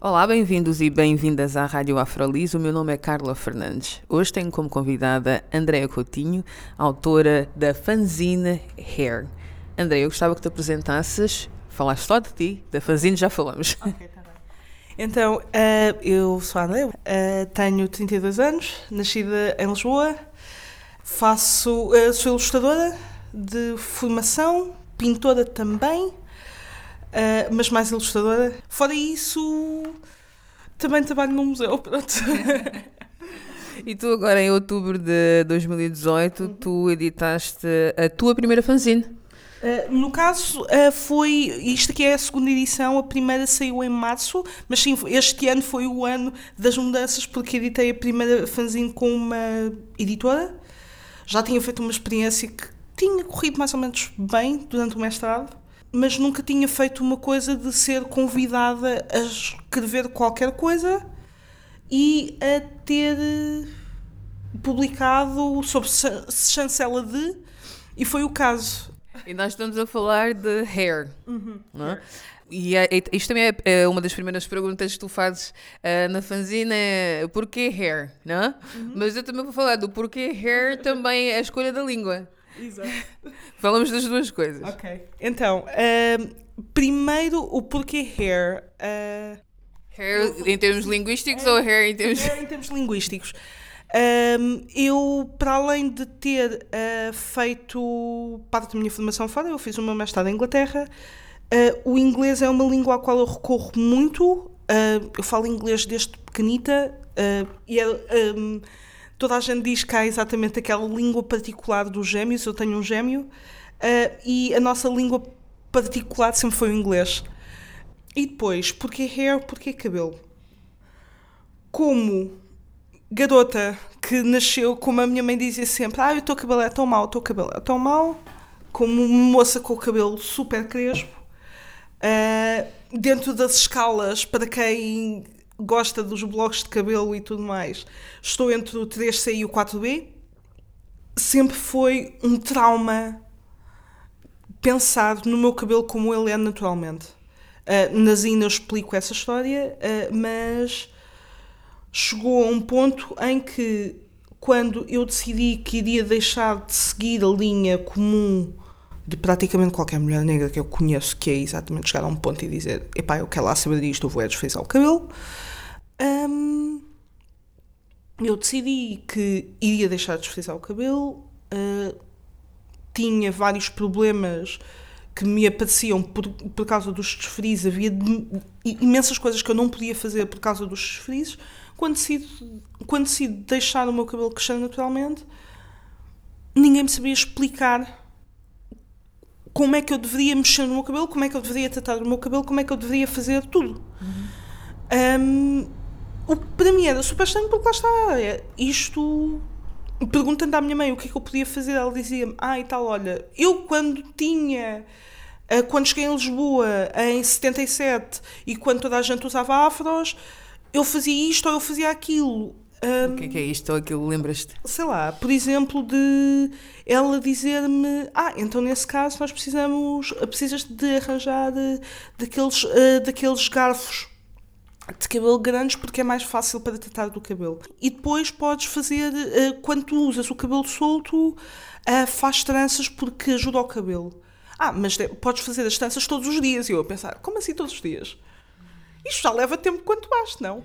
Olá, bem-vindos e bem-vindas à Rádio Afrolis. O meu nome é Carla Fernandes. Hoje tenho como convidada Andréa Coutinho, autora da fanzine Hair. Andréa, eu gostava que te apresentasses, falaste só de ti, da fanzine já falamos. Ok, tá bem. Então, uh, eu sou a Andréa, uh, tenho 32 anos, nascida em Lisboa, faço, uh, sou ilustradora de formação, pintora também, Uh, mas mais ilustradora. Fora isso, também trabalho num museu, pronto. e tu agora, em outubro de 2018, uhum. tu editaste a tua primeira fanzine. Uh, no caso, uh, foi. Isto aqui é a segunda edição, a primeira saiu em março, mas sim, este ano foi o ano das mudanças, porque editei a primeira fanzine com uma editora. Já tinha feito uma experiência que tinha corrido mais ou menos bem durante o mestrado mas nunca tinha feito uma coisa de ser convidada a escrever qualquer coisa e a ter publicado sobre chancela de, e foi o caso. E nós estamos a falar de hair, uhum. não é? E é, isto também é, é, uma das primeiras perguntas que tu fazes uh, na fanzina, é porquê hair, não é? Uhum. Mas eu também vou falar do porquê hair também é a escolha da língua. Exato. Falamos das duas coisas. Ok. Então, uh, primeiro o porquê hair. Uh, hair em termos linguísticos ou hair em termos. Hair em termos linguísticos. Um, eu, para além de ter uh, feito parte da minha formação fora, eu fiz meu mestrado em Inglaterra. Uh, o inglês é uma língua à qual eu recorro muito. Uh, eu falo inglês desde pequenita e é, um, toda a gente diz que há exatamente aquela língua particular dos gêmeos, eu tenho um gêmeo, uh, e a nossa língua particular sempre foi o inglês. E depois, porquê hair, porquê cabelo? Como garota que nasceu, como a minha mãe dizia sempre, ah, o teu cabelo é tão mau, o teu cabelo é tão mau, como moça com o cabelo super crespo, uh, dentro das escalas, para quem gosta dos blocos de cabelo e tudo mais, estou entre o 3C e o 4B. Sempre foi um trauma pensar no meu cabelo como ele é naturalmente. Uh, na Zina eu explico essa história, uh, mas chegou a um ponto em que, quando eu decidi que iria deixar de seguir a linha comum de praticamente qualquer mulher negra que eu conheço, que é exatamente chegar a um ponto e dizer: epá, eu quero lá saber disto, eu vou é desfazer o cabelo. Um, eu decidi que iria deixar de desfrizar o cabelo. Uh, tinha vários problemas que me apareciam por, por causa dos desfrizes. Havia imensas coisas que eu não podia fazer por causa dos desfrizes. Quando decido, quando decido deixar o meu cabelo crescer naturalmente, ninguém me sabia explicar como é que eu deveria mexer no meu cabelo, como é que eu deveria tratar o meu cabelo, como é que eu deveria fazer tudo. Uhum. Um, o que para mim era super estranho porque lá está, é, isto perguntando à minha mãe o que é que eu podia fazer, ela dizia-me, ah e tal, olha, eu quando tinha eh, quando cheguei em Lisboa em 77 e quando toda a gente usava afros, eu fazia isto ou eu fazia aquilo. Um, o que é, que é isto ou aquilo, lembras-te? Sei lá, por exemplo, de ela dizer-me: Ah, então nesse caso nós precisamos, precisas de arranjar de, daqueles, uh, daqueles garfos de cabelo grandes porque é mais fácil para tratar do cabelo. E depois podes fazer, eh, quando tu usas o cabelo solto, eh, faz tranças porque ajuda ao cabelo. Ah, mas podes fazer as tranças todos os dias. E eu a pensar, como assim todos os dias? Isto já leva tempo quanto basta, não?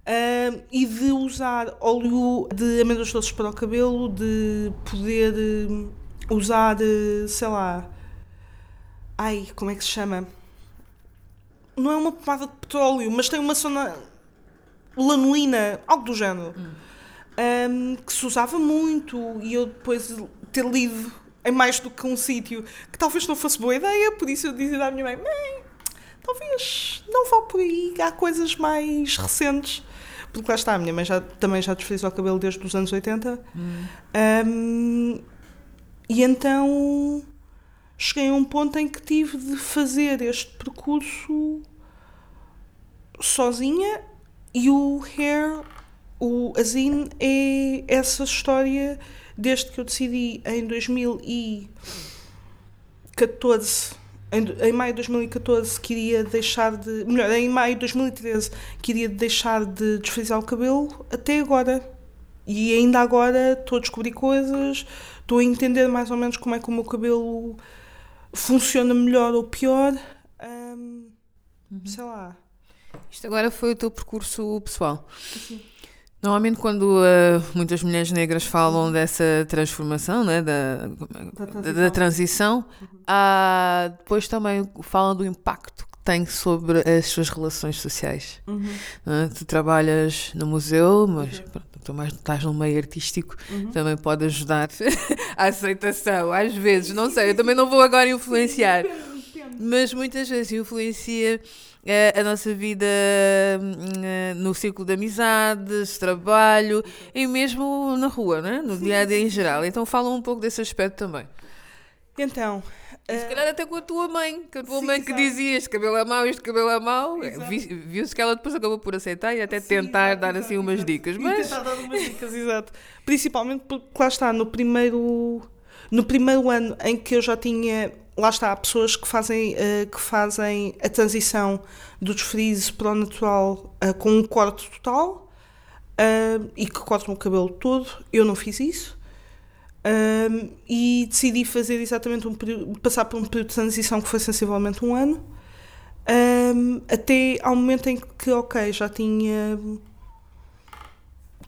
Uh, e de usar óleo de amêndoas doces para o cabelo, de poder uh, usar, uh, sei lá, ai, como é que se chama? não é uma pomada de petróleo, mas tem uma zona lanolina, algo do género, hum. um, que se usava muito e eu depois ter lido em mais do que um sítio que talvez não fosse boa ideia, por isso eu dizia à minha mãe: mãe, talvez não vá por aí. Há coisas mais recentes. Porque lá está, a minha mãe já, também já desfrizou o cabelo desde os anos 80. Um, e então cheguei a um ponto em que tive de fazer este percurso sozinha e o Hair, o Azine, é essa história desde que eu decidi em 2014 em, em, maio de 2014 queria deixar de. Melhor, em maio de 2013 queria deixar de desfrizar o cabelo até agora. E ainda agora estou a descobrir coisas, estou a entender mais ou menos como é que o meu cabelo funciona melhor ou pior. Um, uhum. Sei lá. Isto agora foi o teu percurso pessoal. Sim. Normalmente, quando uh, muitas mulheres negras falam dessa transformação, né, da, da, transição, da transição uhum. depois também falam do impacto que tem sobre as suas relações sociais. Uhum. Uh, tu trabalhas no museu, mas uhum. pronto, tu mais estás no meio artístico, uhum. também pode ajudar a aceitação. Às vezes, não sei, eu também não vou agora influenciar, mas muitas vezes influencia a nossa vida hum, no círculo de amizades, trabalho e mesmo na rua, né? no dia a dia em geral. Então fala um pouco desse aspecto também. Então. E se calhar até com a tua mãe, com a tua sim, mãe que dizia este cabelo é mau, este cabelo é mau. Viu-se que ela depois acabou por aceitar e até sim, tentar exato, dar assim exato, umas dicas. Mas... tentar dar umas dicas, exato. Principalmente porque lá está, no primeiro, no primeiro ano em que eu já tinha lá está, há pessoas que fazem, uh, que fazem a transição do desfrize para o natural uh, com um corte total uh, e que cortam o cabelo todo. Eu não fiz isso. e decidi fazer exatamente um período, passar por um período de transição que foi sensivelmente um ano, até ao momento em que, ok, já tinha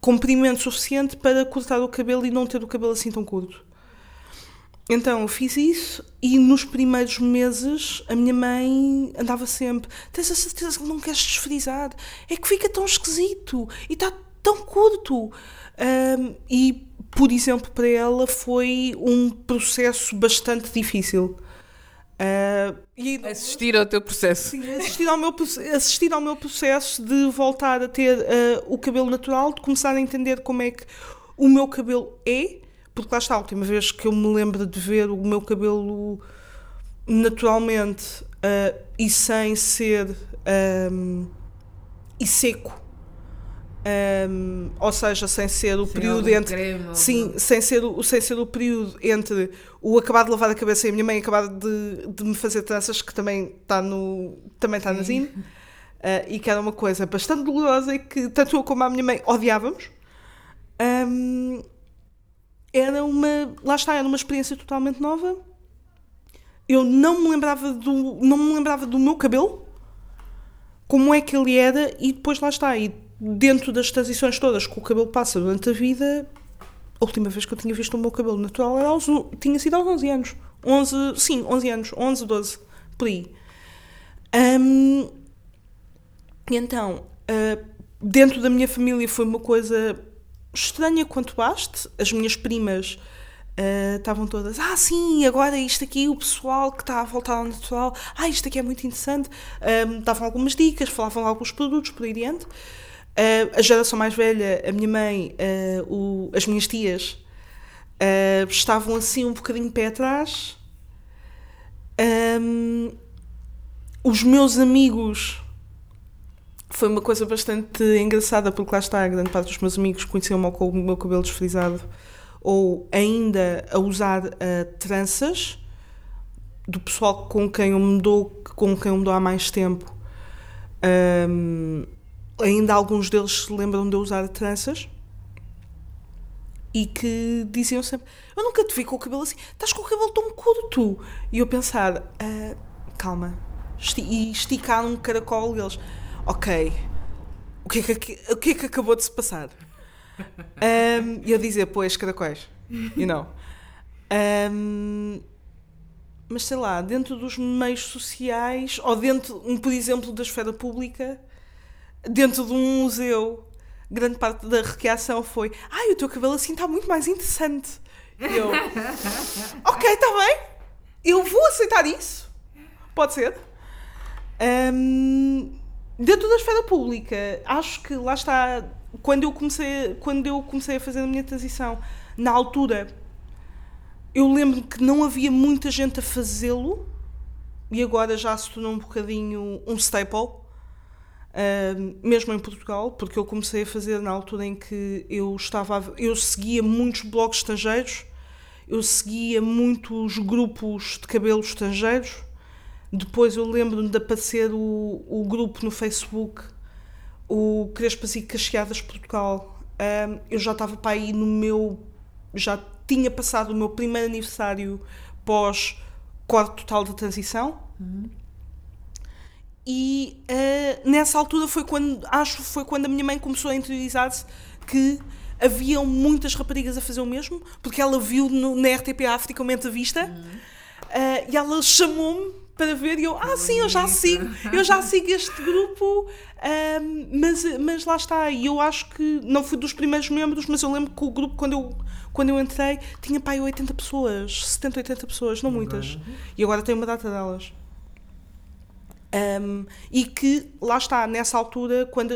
comprimento suficiente para cortar o cabelo e não ter o cabelo assim tão curto. Então eu fiz isso e nos primeiros meses a minha mãe andava sempre: Tens a certeza que não queres desfrizar? É que fica tão esquisito e está tão curto. Um, e, por exemplo, para ela foi um processo bastante difícil. Uh, e, assistir ao teu processo. Sim, assistir ao meu, assistir ao meu processo de voltar a ter uh, o cabelo natural, de começar a entender como é que o meu cabelo é porque lá está, a última vez que eu me lembro de ver o meu cabelo naturalmente uh, e sem ser um, e seco. Um, ou seja, sem ser o sem período entre creme, sim, sem ser o, sem ser o período entre o acabar de lavar a cabeça e a minha mãe acabar de, de me fazer tranças que também está no também está na Zine uh, e que era uma coisa bastante dolorosa e que tanto eu como a minha mãe odiávamos. Um, era uma. Lá está, era uma experiência totalmente nova. Eu não me lembrava do, não me lembrava do meu cabelo, como é que ele era, e depois lá está. E dentro das transições todas que o cabelo passa durante a vida, a última vez que eu tinha visto o meu cabelo natural era aos, tinha sido aos 11 anos. 11, sim, 11 anos, 11, 12, por aí. Um, então, uh, dentro da minha família foi uma coisa estranha quanto baste. As minhas primas uh, estavam todas, ah, sim, agora isto aqui, o pessoal que está a voltar ao natural, ah, isto aqui é muito interessante. Um, davam algumas dicas, falavam alguns produtos por aí diante. Uh, a geração mais velha, a minha mãe, uh, o, as minhas tias, estavam assim um bocadinho pé atrás. Um, os meus amigos foi uma coisa bastante engraçada, porque lá está, a grande parte dos meus amigos conheciam-me com o meu cabelo desfrisado ou ainda a usar uh, tranças, do pessoal com quem eu me dou, com quem eu me dou há mais tempo. Um, ainda alguns deles se lembram de eu usar tranças e que diziam sempre: Eu nunca te vi com o cabelo assim, estás com o cabelo tão curto. E eu pensar: uh, Calma, e esticar um caracol deles ok, o que é que, o que, é que acabou de se passar? Um, e eu dizer, pois, caracóis, you know. Um, mas sei lá, dentro dos meios sociais, ou dentro, por exemplo, da esfera pública, dentro de um museu, grande parte da reação foi: ai, o teu cabelo assim está muito mais interessante. E eu, ok, está bem, eu vou aceitar isso. Pode ser. Hum, dentro da esfera pública, acho que lá está, quando eu comecei, quando eu comecei a fazer a minha transição, na altura, eu lembro que não havia muita gente a fazê-lo e agora já se tornou um bocadinho um staple. Uh, mesmo em Portugal, porque eu comecei a fazer na altura em que eu estava, a, eu seguia muitos blogs estrangeiros, eu seguia muitos grupos de cabelo estrangeiros. Depois eu lembro-me de aparecer o, o grupo no Facebook, o Crespas e Cacheadas Portugal. Uh, eu já estava para aí no meu, já tinha passado o meu primeiro aniversário pós corte total de transição. Uhum. E uh, nessa altura foi quando, acho foi quando a minha mãe começou a interiorizar-se que haviam muitas raparigas a fazer o mesmo, porque ela viu no, na RTP África uma entrevista uhum. uh, e ela chamou-me para ver e eu, ah sim, eu já sigo, eu já sigo este grupo, um, mas, mas lá está, e eu acho que não fui dos primeiros membros, mas eu lembro que o grupo, quando eu, quando eu entrei, tinha pai 80 pessoas, 70, 80 pessoas, não muitas, e agora tem uma data delas. Um, e que, lá está, nessa altura, quando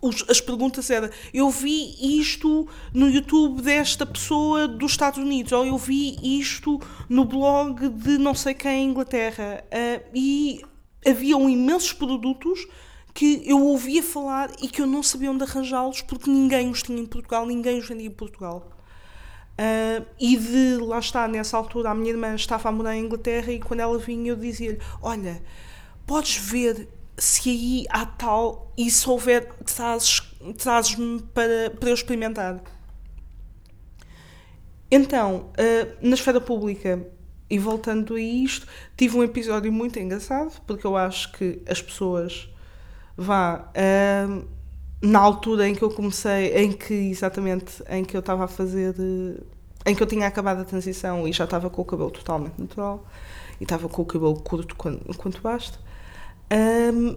os, as perguntas eram: eu vi isto no YouTube desta pessoa dos Estados Unidos, ou eu vi isto no blog de não sei quem em Inglaterra. Uh, e haviam imensos produtos que eu ouvia falar e que eu não sabia onde arranjá-los porque ninguém os tinha em Portugal, ninguém os vendia em Portugal. Uh, e de lá está, nessa altura, a minha irmã estava a morar em Inglaterra e quando ela vinha eu dizia-lhe: Olha, podes ver se aí há tal e se houver, trazes-me trazes para, para eu experimentar. Então, uh, na esfera pública, e voltando a isto, tive um episódio muito engraçado, porque eu acho que as pessoas, vá, uh, na altura em que eu comecei, em que exatamente, em que eu estava a fazer, uh, em que eu tinha acabado a transição e já estava com o cabelo totalmente natural, e estava com o cabelo curto quanto, quanto basta, um,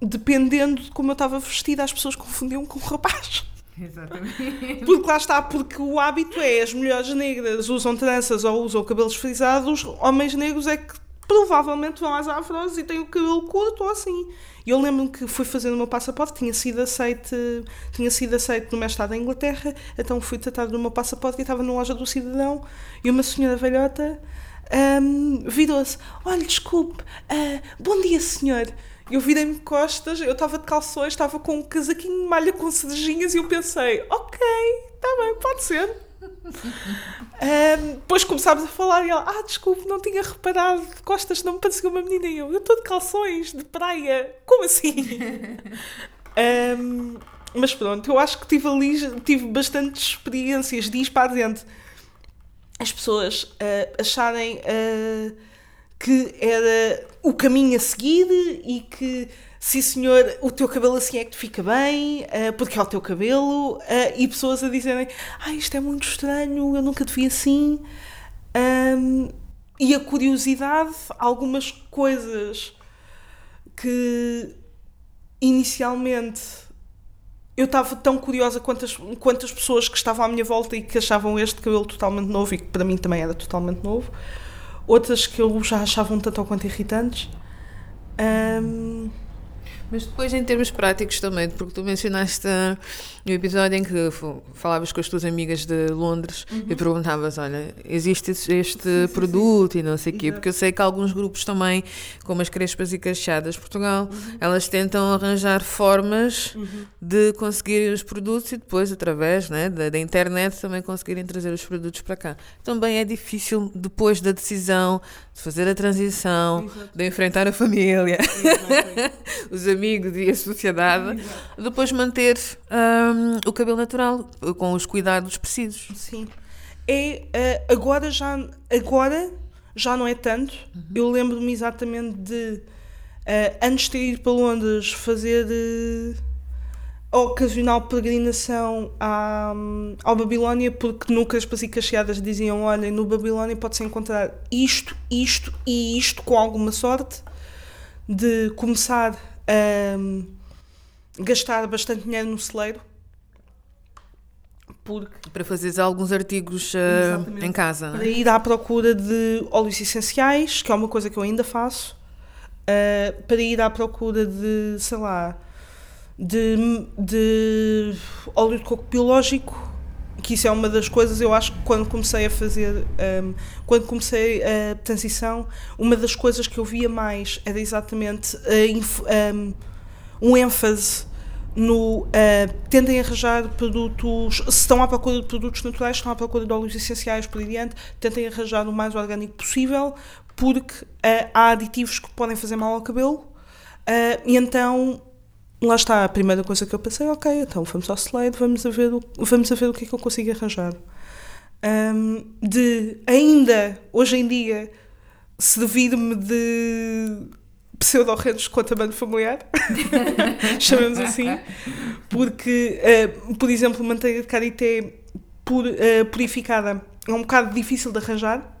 dependendo de como eu estava vestida, as pessoas confundiam com um rapaz. Exatamente. Porque lá está, porque o hábito é as mulheres negras usam tranças ou usam cabelos frisados, homens negros é que provavelmente vão às afros e têm o cabelo curto ou assim. E eu lembro-me que fui fazendo o meu passaporte, tinha sido aceite, tinha sido aceite no mestrado em Inglaterra, então fui tratar do meu passaporte e estava na loja do cidadão e uma senhora velhota um, virou-se: Olha, desculpe, uh, bom dia, senhor. Eu virei-me costas, eu estava de calções, estava com um casaquinho de malha com cerejinhas e eu pensei: Ok, está bem, pode ser. um, depois começámos a falar e ela: Ah, desculpe, não tinha reparado, de costas não me parecia uma menina. E eu: Eu estou de calções, de praia, como assim? um, mas pronto, eu acho que tive ali, tive bastantes experiências para dentro as pessoas uh, acharem uh, que era o caminho a seguir e que, sim senhor, o teu cabelo assim é que te fica bem, uh, porque é o teu cabelo, e pessoas a dizerem, ah, isto é muito estranho, eu nunca te vi assim. Um, e a curiosidade, algumas coisas que inicialmente eu estava tão curiosa quantas, quantas pessoas que estavam à minha volta e que achavam este cabelo totalmente novo e que para mim também era totalmente novo. Outras que eu já achava um tanto ou quanto irritantes. Um, mas depois, em termos práticos também, porque tu mencionaste no episódio em que falavas com as tuas amigas de Londres uhum. e perguntavas: olha, existe este sim, produto sim, sim. e não sei o quê, porque eu sei que alguns grupos também, como as Crespas e Cacheadas Portugal, uhum. elas tentam arranjar formas uhum. de conseguirem os produtos e depois, através né, da, da, internet, também conseguirem trazer os produtos para cá. Também é difícil, depois da decisão de fazer a transição, Exato. de enfrentar a família, os amigos e a sociedade, Exato. depois manter um, o cabelo natural, com os cuidados precisos. Sim. É, uh, agora, já, agora já não é tanto. Uhum. Eu lembro-me exatamente de, uh, antes de ir para Londres, fazer uh, ocasional peregrinação à, ao Babilónia, porque nunca as Cacheadas diziam: olhem, no Babilónia pode-se encontrar isto, isto e isto com alguma sorte. De começar um, gastar bastante dinheiro no celeiro. Porque, para fazer alguns artigos uh, em casa. Para ir à procura de óleos essenciais, que é uma coisa que eu ainda faço. uh, para ir à procura de, sei lá, de, de óleo de coco biológico, que isso é uma das coisas, eu acho que quando comecei a fazer, um, quando comecei a transição, uma das coisas que eu via mais era exatamente um, um ênfase no uh, arranjar produtos, se estão à procura de produtos naturais, estão à procura de óleos essenciais por diante, tentem arranjar o mais orgânico possível, porque uh, há aditivos que podem fazer mal ao cabelo, uh, e então lá está a primeira coisa que eu pensei, ok, então vamos ao slide, vamos a ver o, vamos a ver o que é que eu consigo arranjar. Um, de ainda, hoje em dia, servir-me de pseudo-redes de contamento familiar, chamamos assim, porque, uh, por exemplo, manteiga de karité pur, uh, purificada é um bocado difícil de arranjar,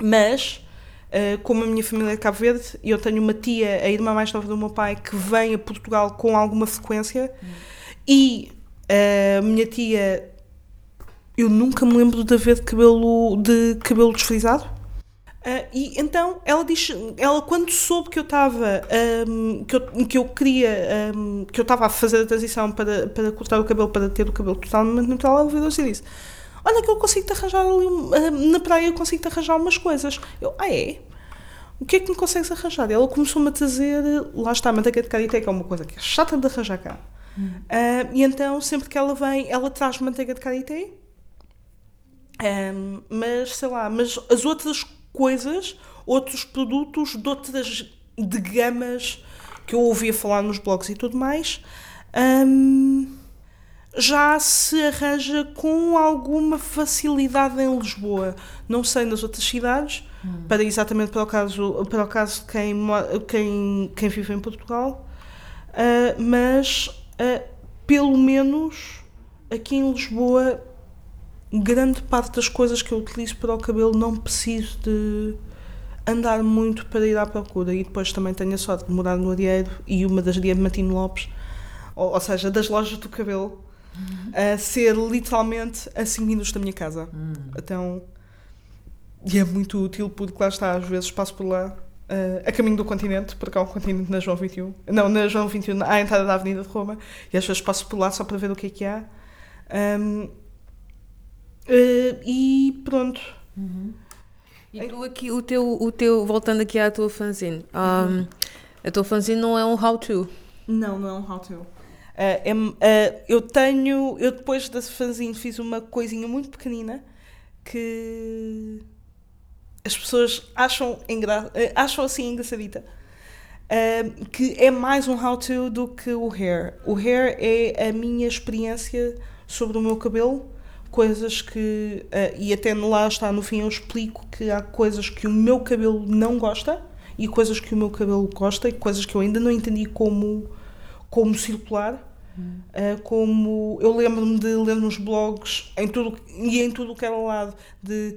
mas Uh, como a minha família é de Cabo Verde, e eu tenho uma tia, a irmã mais nova do meu pai, que vem a Portugal com alguma frequência, hum. e uh, a minha tia, eu nunca me lembro de haver cabelo, de cabelo desfrisado. Uh, e então ela diz, ela quando soube que eu estava, um, que, eu, que eu queria, um, que eu estava a fazer a transição para, para cortar o cabelo, para ter o cabelo totalmente natural, ela virou-se e disse: Olha que eu consigo te arranjar ali, eh, na praia eu consigo te arranjar umas coisas. Eu, ah é? O que é que me consegues arranjar? Ela começou-me a trazer, lá está, a manteiga de karité, que é uma coisa que é chata de arranjar cá. Hum. Uh, e então, sempre que ela vem, ela traz manteiga de karité. Um, mas, sei lá, mas as outras coisas, outros produtos de outras de gamas que eu ouvia falar nos blogs e tudo mais, um, já se arranja com alguma facilidade em Lisboa. Não sei nas outras cidades, hum. para exatamente para o caso, para o caso de quem, quem, quem vive em Portugal, uh, mas uh, pelo menos aqui em Lisboa, grande parte das coisas que eu utilizo para o cabelo não preciso de andar muito para ir à procura. E depois também tenho a sorte de morar no Arieiro e uma das Diamantino Lopes, ou, ou seja, das lojas do cabelo a ser literalmente a 5 minutos da minha casa. Hum. Então, e é muito útil porque lá está, às vezes passo por lá uh, a caminho do continente, porque há um continente na João 21, não, na João 21, à entrada da Avenida de Roma, e às vezes passo por lá só para ver o que é que há. Um, uh, e pronto. Uhum. E tu aqui, o teu, o teu, voltando aqui à tua fanzine, um, uhum. a tua fanzine não é um how-to? Não, não é um how-to. Uh, é, uh, eu tenho, eu depois da fanzine fiz uma coisinha muito pequenina que as pessoas acham, engra, uh, acham assim engraçadita. que é mais um how-to do que o hair. O hair é a minha experiência sobre o meu cabelo, coisas que. e até lá está, no fim, eu explico que há coisas que o meu cabelo não gosta e coisas que o meu cabelo gosta e coisas que eu ainda não entendi como como circular. Uh, como eu lembro-me de ler nos blogs em tudo, e em tudo que era lado de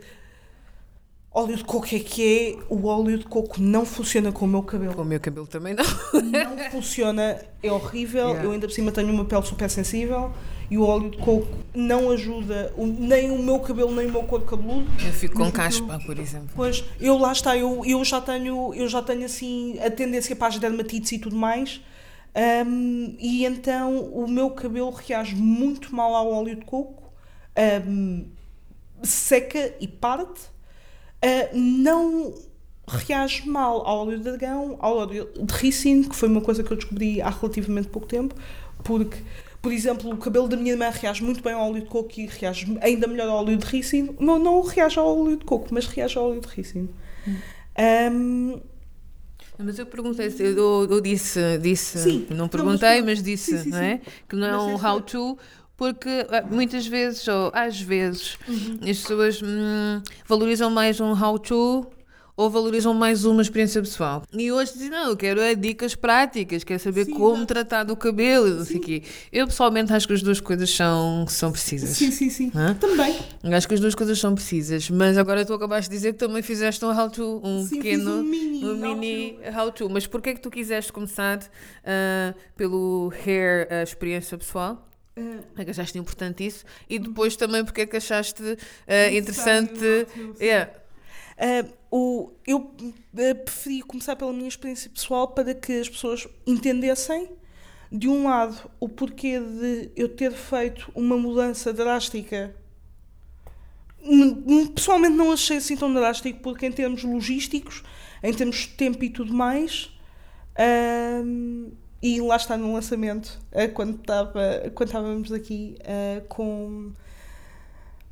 óleo de coco é que é, o óleo de coco não funciona com o meu cabelo. Com o meu cabelo também não. Não funciona, é horrível. Yeah. Eu ainda por cima tenho uma pele super sensível e o óleo de coco não ajuda nem o meu cabelo nem o meu couro cabeludo. Eu fico com caspa, por exemplo. Pois, eu lá está, eu, eu já tenho, eu já tenho assim a tendência para as dermatites e tudo mais. Um, e então o meu cabelo reage muito mal ao óleo de coco, um, seca e parte. Uh, não reage mal ao óleo de dragão, ao óleo de ricino, que foi uma coisa que eu descobri há relativamente pouco tempo, porque, por exemplo, o cabelo da minha irmã reage muito bem ao óleo de coco e reage ainda melhor ao óleo de ricino. Não, não reage ao óleo de coco, mas reage ao óleo de ricino. Hum. Um, mas eu perguntei, eu, eu disse, disse sim, não perguntei, mas disse, sim, sim, não é? Que não é um how-to, porque ah, muitas vezes, ou às vezes, uhum. as pessoas hum, valorizam mais um how-to ou valorizam mais uma experiência pessoal. E hoje dizem, não, eu quero é dicas práticas, quero saber sim, como não. tratar do cabelo, não sei o quê. Eu pessoalmente acho que as duas coisas são, são precisas. Sim, sim, sim. Hã? Também. Acho que as duas coisas são precisas, mas agora tu acabaste de dizer que também fizeste um how-to, um sim, pequeno, um mini, um mini how-to. Mas porquê é que tu quiseste começar uh, pelo hair uh, experiência pessoal? Uh, é que achaste importante isso e depois também porque é que achaste uh, interessante. Yeah. Uh, o, eu eh, preferi começar pela minha experiência pessoal para que as pessoas entendessem, de um lado, o porquê de eu ter feito uma mudança drástica. Pessoalmente não achei assim tão drástico, porque em termos logísticos, em termos de tempo e tudo mais, hum, e lá está no lançamento, eh, quando, estava, quando estávamos aqui eh, com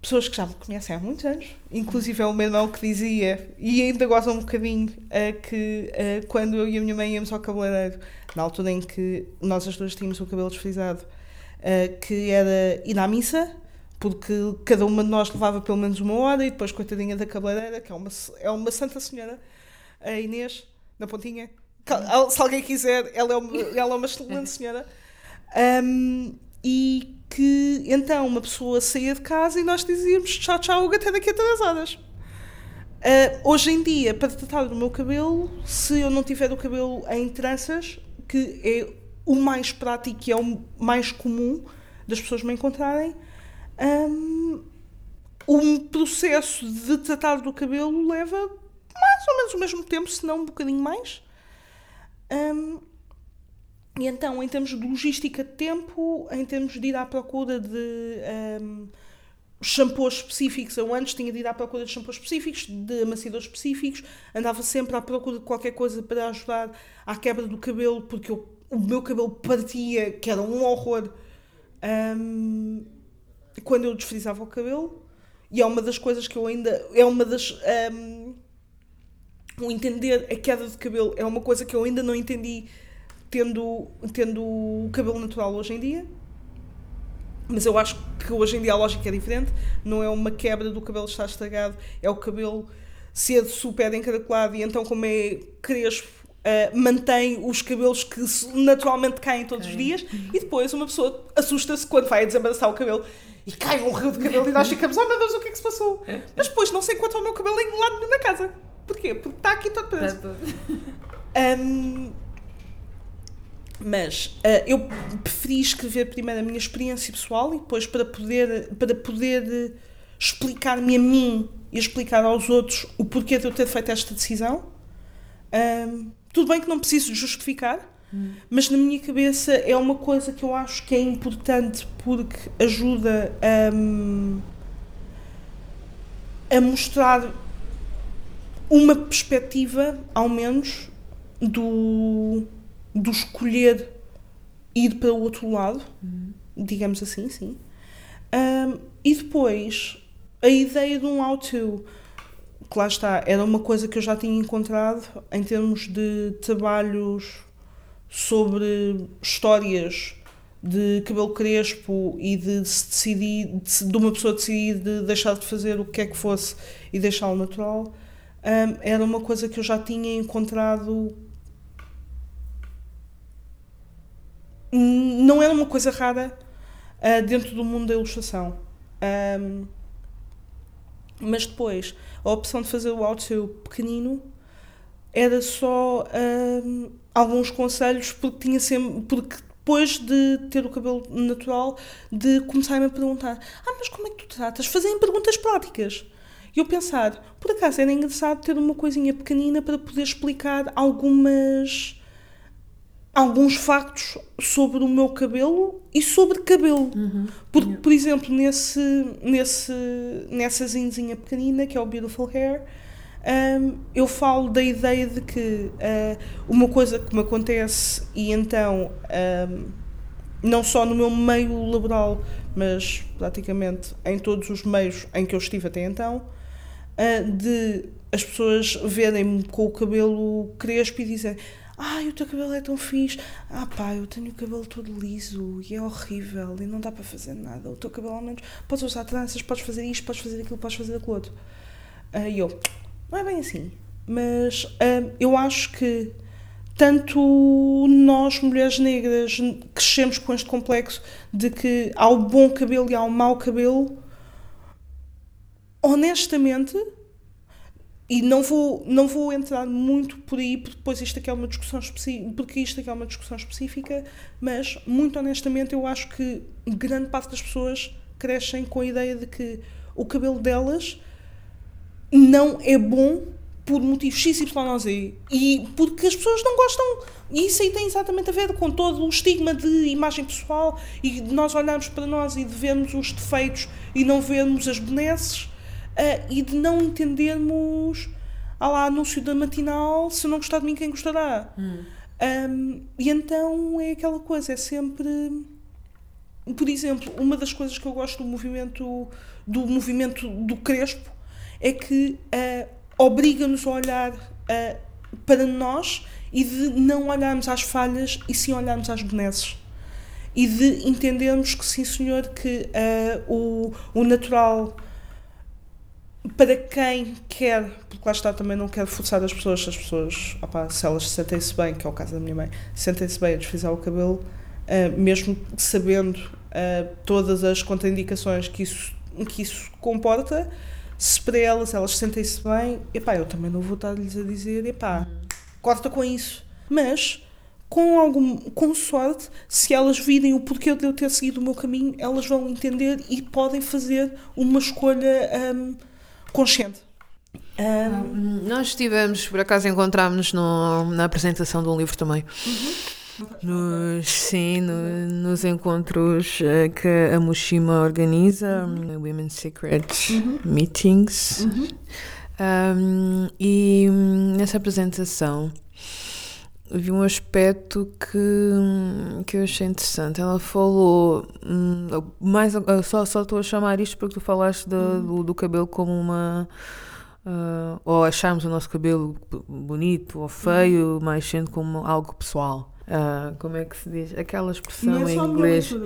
pessoas que já me conhecem há muitos anos, inclusive é o meu irmão que dizia, e ainda goza um bocadinho, uh, que uh, quando eu e a minha mãe íamos ao cabeleireiro, na altura em que nós as duas tínhamos o cabelo desfrisado, uh, que era ir à missa, porque cada uma de nós levava pelo menos uma hora, e depois, coitadinha da cabeleireira, que é uma, é uma santa senhora, a Inês, na pontinha, se alguém quiser, ela é uma, ela é uma excelente senhora. Um, e que então uma pessoa saía de casa e nós dizíamos tchau, tchau, até daqui a três horas. Uh, hoje em dia, para tratar do meu cabelo, se eu não tiver o cabelo em tranças, que é o mais prático e é o mais comum das pessoas me encontrarem, um, o processo de tratar do cabelo leva mais ou menos o mesmo tempo, se não um bocadinho mais. Um, e então, em termos de logística de tempo, em termos de ir à procura de um, shampoos específicos, eu antes tinha de ir à procura de shampoos específicos, de amaciadores específicos, andava sempre à procura de qualquer coisa para ajudar à quebra do cabelo, porque eu, o meu cabelo partia, que era um horror, um, quando eu desfrizava o cabelo. E é uma das coisas que eu ainda. É uma das. Um, o entender a queda de cabelo é uma coisa que eu ainda não entendi tendo, tendo o cabelo natural hoje em dia. Mas eu acho que hoje em dia a lógica é diferente. Não é uma quebra do cabelo estar estragado, é o cabelo ser super encaracolado e então, como é crespo, uh, mantém os cabelos que naturalmente caem todos okay. os dias. E depois uma pessoa assusta-se quando vai a desembaraçar o cabelo e cai um rio de cabelo e nós ficamos, oh meu Deus, o que é que se passou? Mas depois não se encontra o meu cabelo em lado na casa. Porquê? Porque está aqui todo preso. Um, mas uh, eu preferi escrever primeiro a minha experiência pessoal e depois para poder, para poder explicar-me a mim e explicar aos outros o porquê de eu ter feito esta decisão. Tudo bem que não preciso justificar, hum. mas na minha cabeça é uma coisa que eu acho que é importante porque ajuda a, a mostrar uma perspectiva, ao menos, do do escolher ir para o outro lado, uhum. digamos assim, sim. Um, e depois, a ideia de um how-to, que lá está, era uma coisa que eu já tinha encontrado em termos de trabalhos sobre histórias de cabelo crespo e de se decidir, de, de uma pessoa decidir de deixar de fazer o que é que fosse e deixá-lo natural, um, era uma coisa que eu já tinha encontrado não era uma coisa rara uh, dentro do mundo da ilustração. Um, mas depois, a opção de fazer o áudio pequenino era só alguns conselhos porque tinha sempre porque depois de ter o cabelo natural de começarem a perguntar ah mas como é que tu tratas fazem perguntas práticas e eu pensar por acaso era engraçado ter uma coisinha pequenina para poder explicar algumas alguns factos sobre o meu cabelo e sobre cabelo. Uhum. Porque, por exemplo, nesse, nesse, nessa zinzinha pequenina, que é o Beautiful Hair, um, eu falo da ideia de que uh, uma coisa que me acontece, e então, um, não só no meu meio laboral, mas praticamente em todos os meios em que eu estive até então, uh, de as pessoas verem-me com o cabelo crespo e dizem Ai, o teu cabelo é tão fixe. Ah, pá, eu tenho o cabelo todo liso e é horrível e não dá para fazer nada. O teu cabelo, ao menos, podes usar tranças, podes fazer isto, podes fazer aquilo, podes fazer aquilo outro. Uh, e eu, não é bem assim. Mas uh, eu acho que tanto nós, mulheres negras, crescemos com este complexo de que há o bom cabelo e há o mau cabelo. Honestamente, e não vou, não vou entrar muito por aí, porque isto aqui é uma discussão específica, porque isto aqui é uma discussão específica, mas muito honestamente eu acho que grande parte das pessoas crescem com a ideia de que o cabelo delas não é bom por motivos X, Y ou Z e porque as pessoas não gostam. E isso aí tem exatamente a ver com todo o estigma de imagem pessoal e de nós olharmos para nós e de vermos os defeitos e não vermos as benesses uh, e de não entendermos. Ah lá, anúncio da matinal, se não gostar de mim, quem gostará? Hum. Um, e então é aquela coisa, é sempre. Por exemplo, uma das coisas que eu gosto do movimento do movimento do Crespo é que uh, obriga-nos a olhar uh, para nós e de não olharmos às falhas e sim olharmos às benesses. E de entendermos que, sim, senhor, que uh, o, o natural para quem quer, porque lá está, também não quero forçar as pessoas, as pessoas, opa, se elas sentem-se bem, que é o caso da minha mãe, sentem-se bem a desfrizar o cabelo, uh, mesmo sabendo uh, todas as contraindicações que isso, que isso comporta, se para elas elas sentem-se bem, epá, eu também não vou estar-lhes a dizer, epá, corta com isso. Mas, com, algum, com sorte, se elas virem o porquê de eu ter seguido o meu caminho, elas vão entender e podem fazer uma escolha um, consciente. Um, Nós estivemos, por acaso encontrámos-nos na apresentação de um livro também. Nos, sim, no, nos encontros uh, que a Mushima organiza, uhum. Women's Secret Meetings. Um, e hum, nessa apresentação vi um aspecto que, que eu achei interessante. Ela falou hum, mais só só estou a chamar isto porque tu falaste do, do, do cabelo como uma uh, ou acharmos o nosso cabelo bonito ou feio, mais sendo como algo pessoal. Uh, como é que se diz? Aquela expressão é em inglês. uh,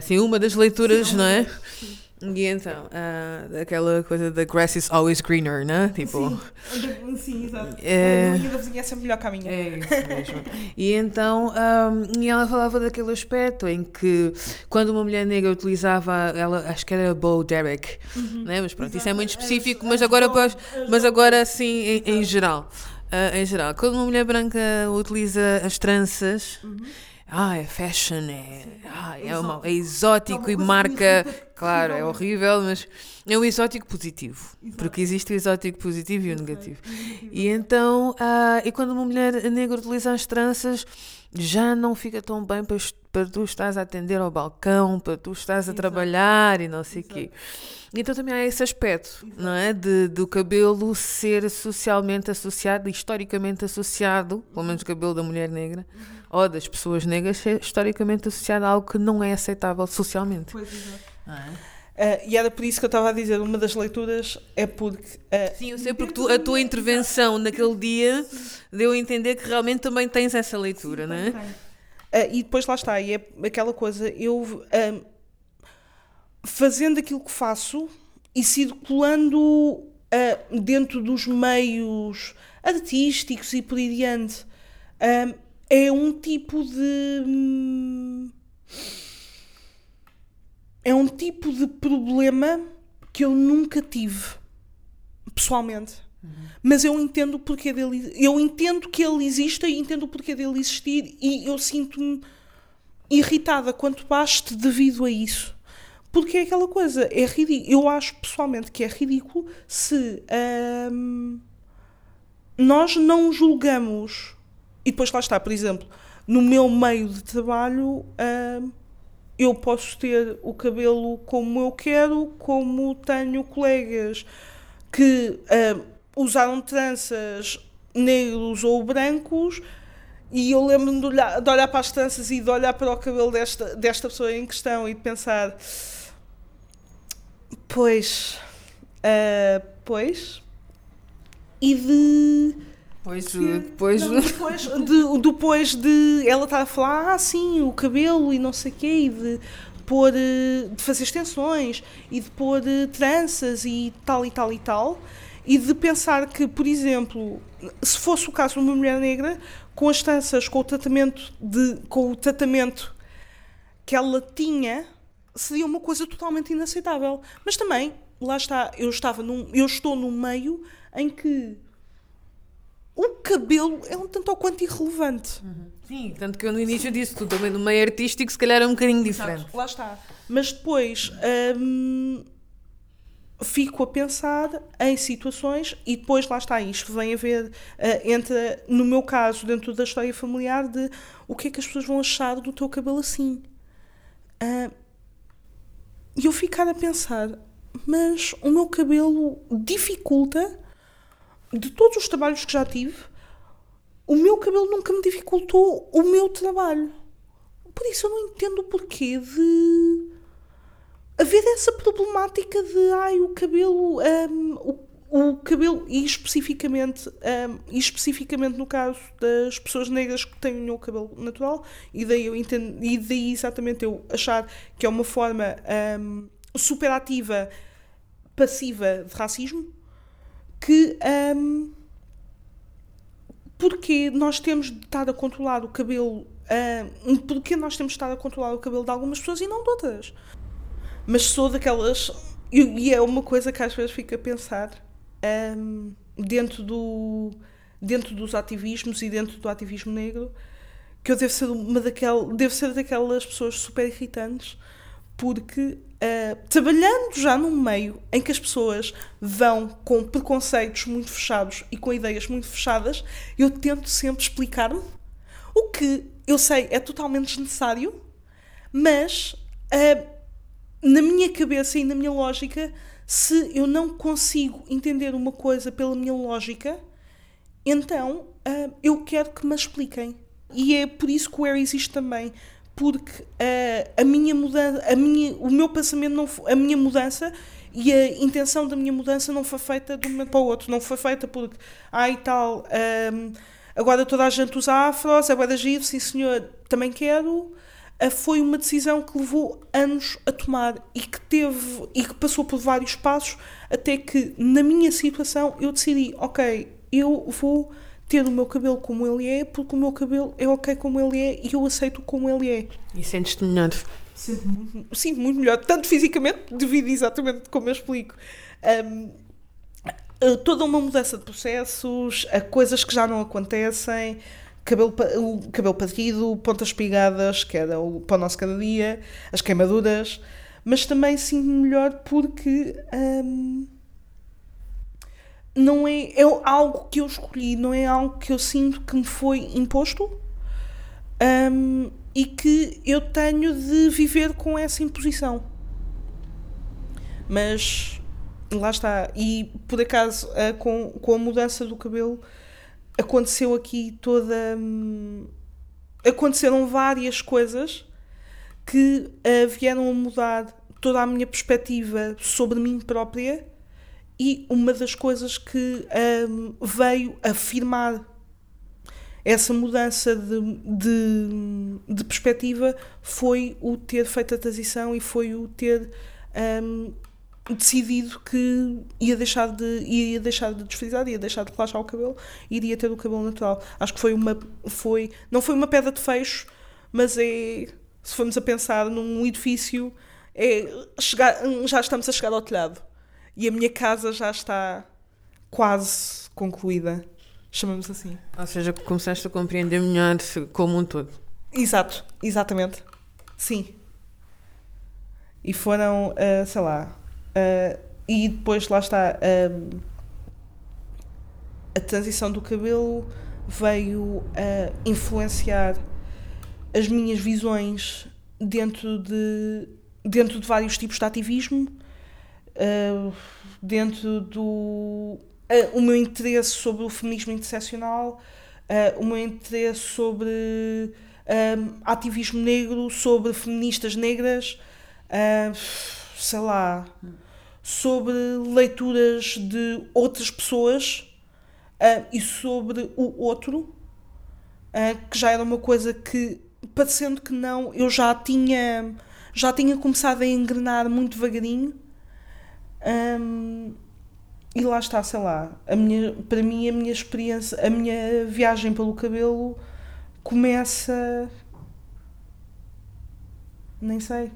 sim, uma das leituras, sim, não é? Sim. E então, uh, aquela coisa da grass is always greener, né? Tipo. Sim, sim exato. É, a linha da vizinhança é melhor que a minha. É isso mesmo. e então, um, e ela falava daquele aspecto em que quando uma mulher negra utilizava, ela, acho que era Bo Derek, uhum. né? Mas pronto, exato. isso é muito específico, mas agora, mas agora assim, em, em geral. Uh, em geral, quando uma mulher branca utiliza as tranças. Uhum ah, é fashion, é, ah, é, uma, é exótico e marca. Claro, é horrível, mas é um exótico positivo. Porque existe o exótico positivo e o negativo. E então, ah, e quando uma mulher negra utiliza as tranças, já não fica tão bem para, para tu estás a atender ao balcão, para tu estás a trabalhar e não sei o quê. Então também há esse aspecto, Exato. não é? De, do cabelo ser socialmente associado, historicamente associado, pelo menos o cabelo da mulher negra, uhum. Ou das pessoas negras, ser historicamente associado a algo que não é aceitável socialmente. Pois, exato. É? Uh, e era por isso que eu estava a dizer, uma das leituras é porque. Uh, Sim, eu sei porque tu, a tua intervenção naquele dia deu a entender que realmente também tens essa leitura, Sim, não é? Uh, e depois lá está, e é aquela coisa, eu fazendo aquilo que faço e circulando dentro dos meios artísticos e por aí diante, é um tipo de. É um tipo de problema que eu nunca tive pessoalmente. Uhum. Mas eu entendo o porquê dele. Eu entendo que ele existe e entendo o porquê dele existir e eu sinto-me irritada quanto baste devido a isso. Porque é aquela coisa, é ridículo. Eu acho pessoalmente que é ridículo se hum, nós não julgamos. E depois lá está, por exemplo, no meu meio de trabalho. Hum, eu posso ter o cabelo como eu quero, como tenho colegas que uh, usaram tranças negros ou brancos e eu lembro-me de olhar, de olhar para as tranças e de olhar para o cabelo desta, desta pessoa em questão e de pensar pois uh, pois e de Pois, depois... Não, depois, de, depois de ela estar a falar, ah, sim, o cabelo e não sei o quê, e de pôr, eh, de fazer extensões, e de pôr eh, tranças e tal e tal e tal, e de pensar que, por exemplo, se fosse o caso de uma mulher negra, com as tranças, com o tratamento, de, com o tratamento que ela tinha, seria uma coisa totalmente inaceitável. Mas também, lá está, eu, estava num, eu estou num meio em que o cabelo é um tanto ou quanto irrelevante. Uhum. Sim, tanto que eu no início disse tudo também no meio artístico se calhar é um bocadinho diferente. Exato, lá está. Mas depois, hum, fico a pensar em situações e depois lá está isto vem a ver uh, entra no meu caso dentro da história familiar de o que é que as pessoas vão achar do teu cabelo assim uh, e eu ficar a pensar mas o meu cabelo dificulta de todos os trabalhos que já tive o meu cabelo nunca me dificultou o meu trabalho. Por isso eu não entendo o porquê de haver essa problemática de ai, o cabelo, um, o, o cabelo, e especificamente, um, e especificamente no caso das pessoas negras que têm o cabelo natural, e daí eu entendo, e daí exatamente eu achar que é uma forma um, superativa, passiva de racismo, que um, porque nós temos estar a controlar o cabelo, um, porque nós temos estar a controlar o cabelo de algumas pessoas e não de outras mas sou daquelas. E, é uma coisa que às vezes fico a pensar um, dentro, do, dentro dos ativismos e dentro do ativismo negro que eu devo ser uma daquel, devo ser daquelas pessoas super irritantes porque uh, trabalhando já num meio em que as pessoas vão com preconceitos muito fechados e com ideias muito fechadas, eu tento sempre explicar-me o que eu sei é totalmente desnecessário, mas uh, na minha cabeça e na minha lógica, se eu não consigo entender uma coisa pela minha lógica, então uh, eu quero que me expliquem. E é por isso que o Air existe também. Porque uh, a minha mudança, a minha, o meu pensamento, não, a minha mudança e a intenção da minha mudança não foi feita de um momento para o outro. Não foi feita porque, ai ah, tal, um, agora toda a gente usa afros, agora giro, sim senhor, também quero foi uma decisão que levou anos a tomar e que teve e que passou por vários passos até que na minha situação eu decidi, ok, eu vou ter o meu cabelo como ele é, porque o meu cabelo é ok como ele é e eu aceito como ele é. E sentes-te melhor? Sinto muito, sinto muito melhor, tanto fisicamente, devido exatamente como eu explico. Um, toda uma mudança de processos, a coisas que já não acontecem, cabelo, o cabelo partido, pontas espigadas, que era o para o nosso cada dia, as queimaduras, mas também sinto melhor porque hum, não é, é algo que eu escolhi, não é algo que eu sinto que me foi imposto hum, e que eu tenho de viver com essa imposição. Mas lá está. E por acaso, com, com a mudança do cabelo aconteceu aqui toda. Hum, aconteceram várias coisas que uh, vieram a mudar toda a minha perspectiva sobre mim própria e uma das coisas que um, veio afirmar essa mudança de, de, de, perspectiva foi o ter feito a transição e foi o ter um, decidido que ia deixar de ia deixar de desfrizar, ia deixar de relaxar o cabelo, iria ter o cabelo natural. Acho que foi uma foi não foi uma pedra de fecho, mas é se formos a pensar num edifício é chegar, já estamos a chegar ao telhado e a minha casa já está quase concluída, chamamos assim. Ou seja, começaste a compreender melhor como um todo. Exato, exatamente. Sim. E foram, uh, sei lá, Uh, e depois lá está uh, a transição do cabelo veio a influenciar as minhas visões dentro de dentro de vários tipos de ativismo uh, dentro do o meu interesse sobre o feminismo interseccional o meu interesse sobre ativismo negro sobre feministas negras sei lá, sobre leituras de outras pessoas uh, e sobre o outro, uh, que já era uma coisa que, parecendo que não, eu já tinha, já tinha começado a engrenar muito devagarinho. Um, e lá está, sei lá, a minha, para mim a minha experiência, a minha viagem pelo cabelo começa. Nem sei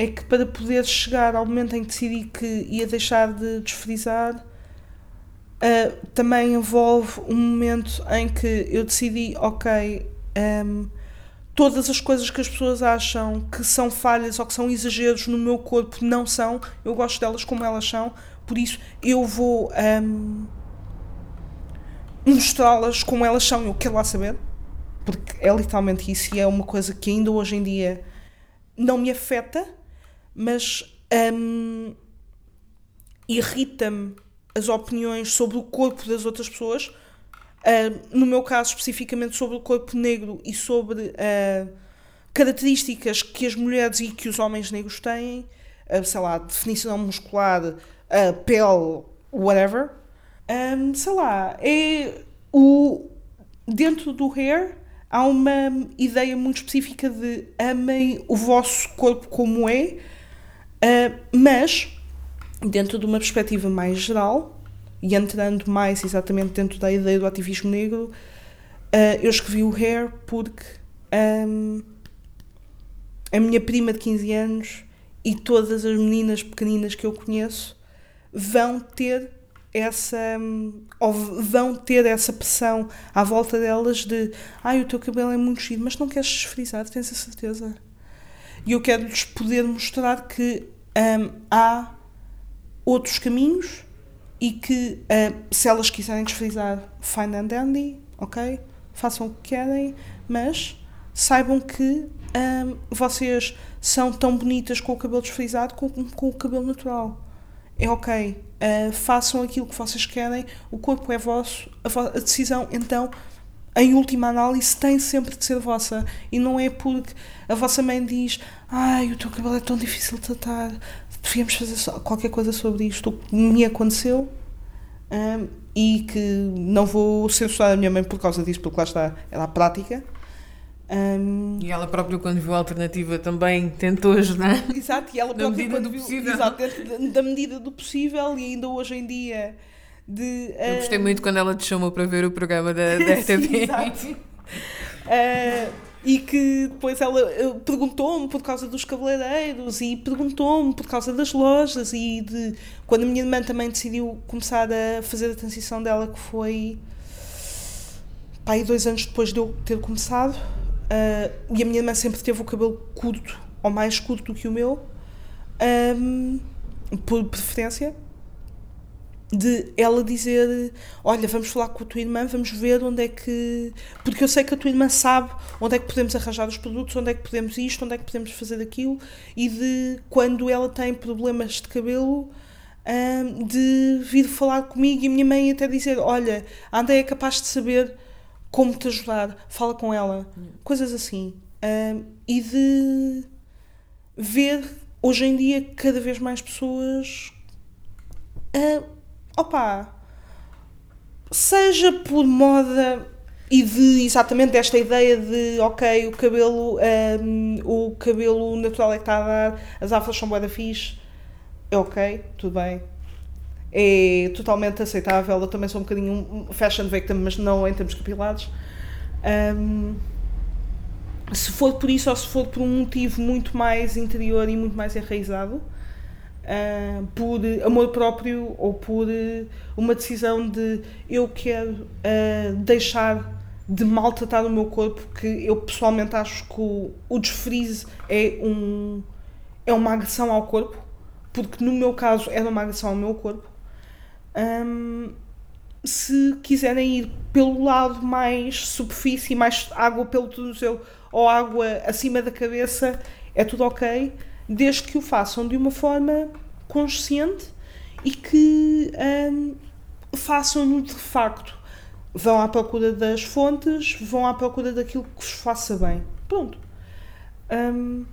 é que para poder chegar ao momento em que decidi que ia deixar de desfrizar, uh, também envolve um momento em que eu decidi, ok, um, todas as coisas que as pessoas acham que são falhas ou que são exageros no meu corpo não são. Eu gosto delas como elas são, por isso eu vou um, mostrá-las como elas são. Eu quero lá saber, porque é literalmente isso e é uma coisa que ainda hoje em dia não me afeta, mas um, irrita-me as opiniões sobre o corpo das outras pessoas Uh, no meu caso, especificamente sobre o corpo negro e sobre uh, características que as mulheres e que os homens negros têm, uh, sei lá, definição muscular, pele, whatever. Um, sei lá, é o. Dentro do hair há uma ideia muito específica de amem o vosso corpo como é, mas dentro de uma perspectiva mais geral e entrando mais exatamente dentro da ideia do ativismo negro, uh, eu escrevi o Hair porque um, a minha prima de 15 anos e todas as meninas pequeninas que eu conheço vão ter essa ou vão ter essa pressão à volta delas de ai o teu cabelo é muito chido, mas não queres desfrizar, tens a certeza? E eu quero-lhes poder mostrar que um, há outros caminhos e que uh, se elas quiserem desfrizar fine and dandy, ok? Façam o que querem, mas saibam que um, ehm, vocês são tão bonitas com o cabelo desfrizado como com o cabelo natural. É ok. Uh, façam aquilo que vocês querem, o corpo é vosso, a, vo a decisão, então, em última análise, tem sempre de ser vossa. E não é porque a vossa mãe diz: Ai, o teu cabelo é tão difícil de tratar, devíamos fazer qualquer coisa sobre isto. Que me aconteceu um, e que não vou censurar a minha mãe por causa disso, porque lá está, ela é prática. Um, e ela própria, quando viu a alternativa, também tentou ajudar. Exato, e ela própria, medida do viu, possível. Exato, da medida do possível e ainda hoje em dia. De, uh, Eu gostei muito quando ela te chamou para ver o programa da, da RTP. Sim, exato. Uh, e que depois ela eh, perguntou-me por causa dos cabeleireiros e perguntou-me por causa das lojas e de quando a minha irmã também decidiu começar a fazer a transição dela que foi pá, dois anos depois de eu ter começado uh, e a minha irmã sempre teve o cabelo curto ou mais curto do que o meu um, por preferência de ela dizer: Olha, vamos falar com a tua irmã, vamos ver onde é que. Porque eu sei que a tua irmã sabe onde é que podemos arranjar os produtos, onde é que podemos isto, onde é que podemos fazer aquilo, e de quando ela tem problemas de cabelo. Um, de vir falar comigo e a minha mãe até dizer: Olha, a André é capaz de saber como te ajudar, fala com ela, coisas assim. Um, e de ver hoje em dia cada vez mais pessoas. Uh, opa, seja por moda e de exatamente esta ideia de ok, o cabelo, um, o cabelo natural é que está a dar, as afros são boa da fixe, é ok, tudo bem. É totalmente aceitável. Eu também sou um bocadinho fashion victim, mas não em termos capilares. Um, se for por isso ou se for por um motivo muito mais interior e muito mais enraizado, uh, por amor próprio ou por uh, uma decisão de eu quero uh, deixar de maltratar o meu corpo, que eu pessoalmente acho que o, o desfrize é, um, é uma agressão ao corpo, porque no meu caso era uma agressão ao meu corpo. Um, se quiserem ir pelo lado mais superfície, mais água pelo tornozelo ou água acima da cabeça, é tudo ok desde que o façam de uma forma consciente e que um, façam-no de facto. Vão à procura das fontes, vão à procura daquilo que vos faça bem. Pronto. Um,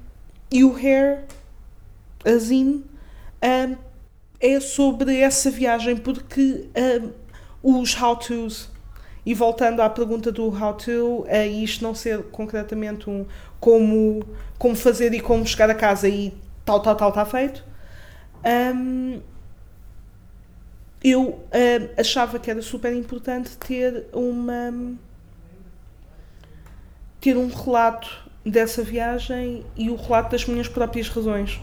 e o Hair, a Zine, um, é sobre essa viagem, porque um, os how-tos, e voltando à pergunta do how-to, uh, isto não ser concretamente um como como fazer e como chegar a casa e tal, tal, tal está feito. Um, eu uh, achava que era super importante ter uma ter um relato dessa viagem e o relato das minhas próprias razões.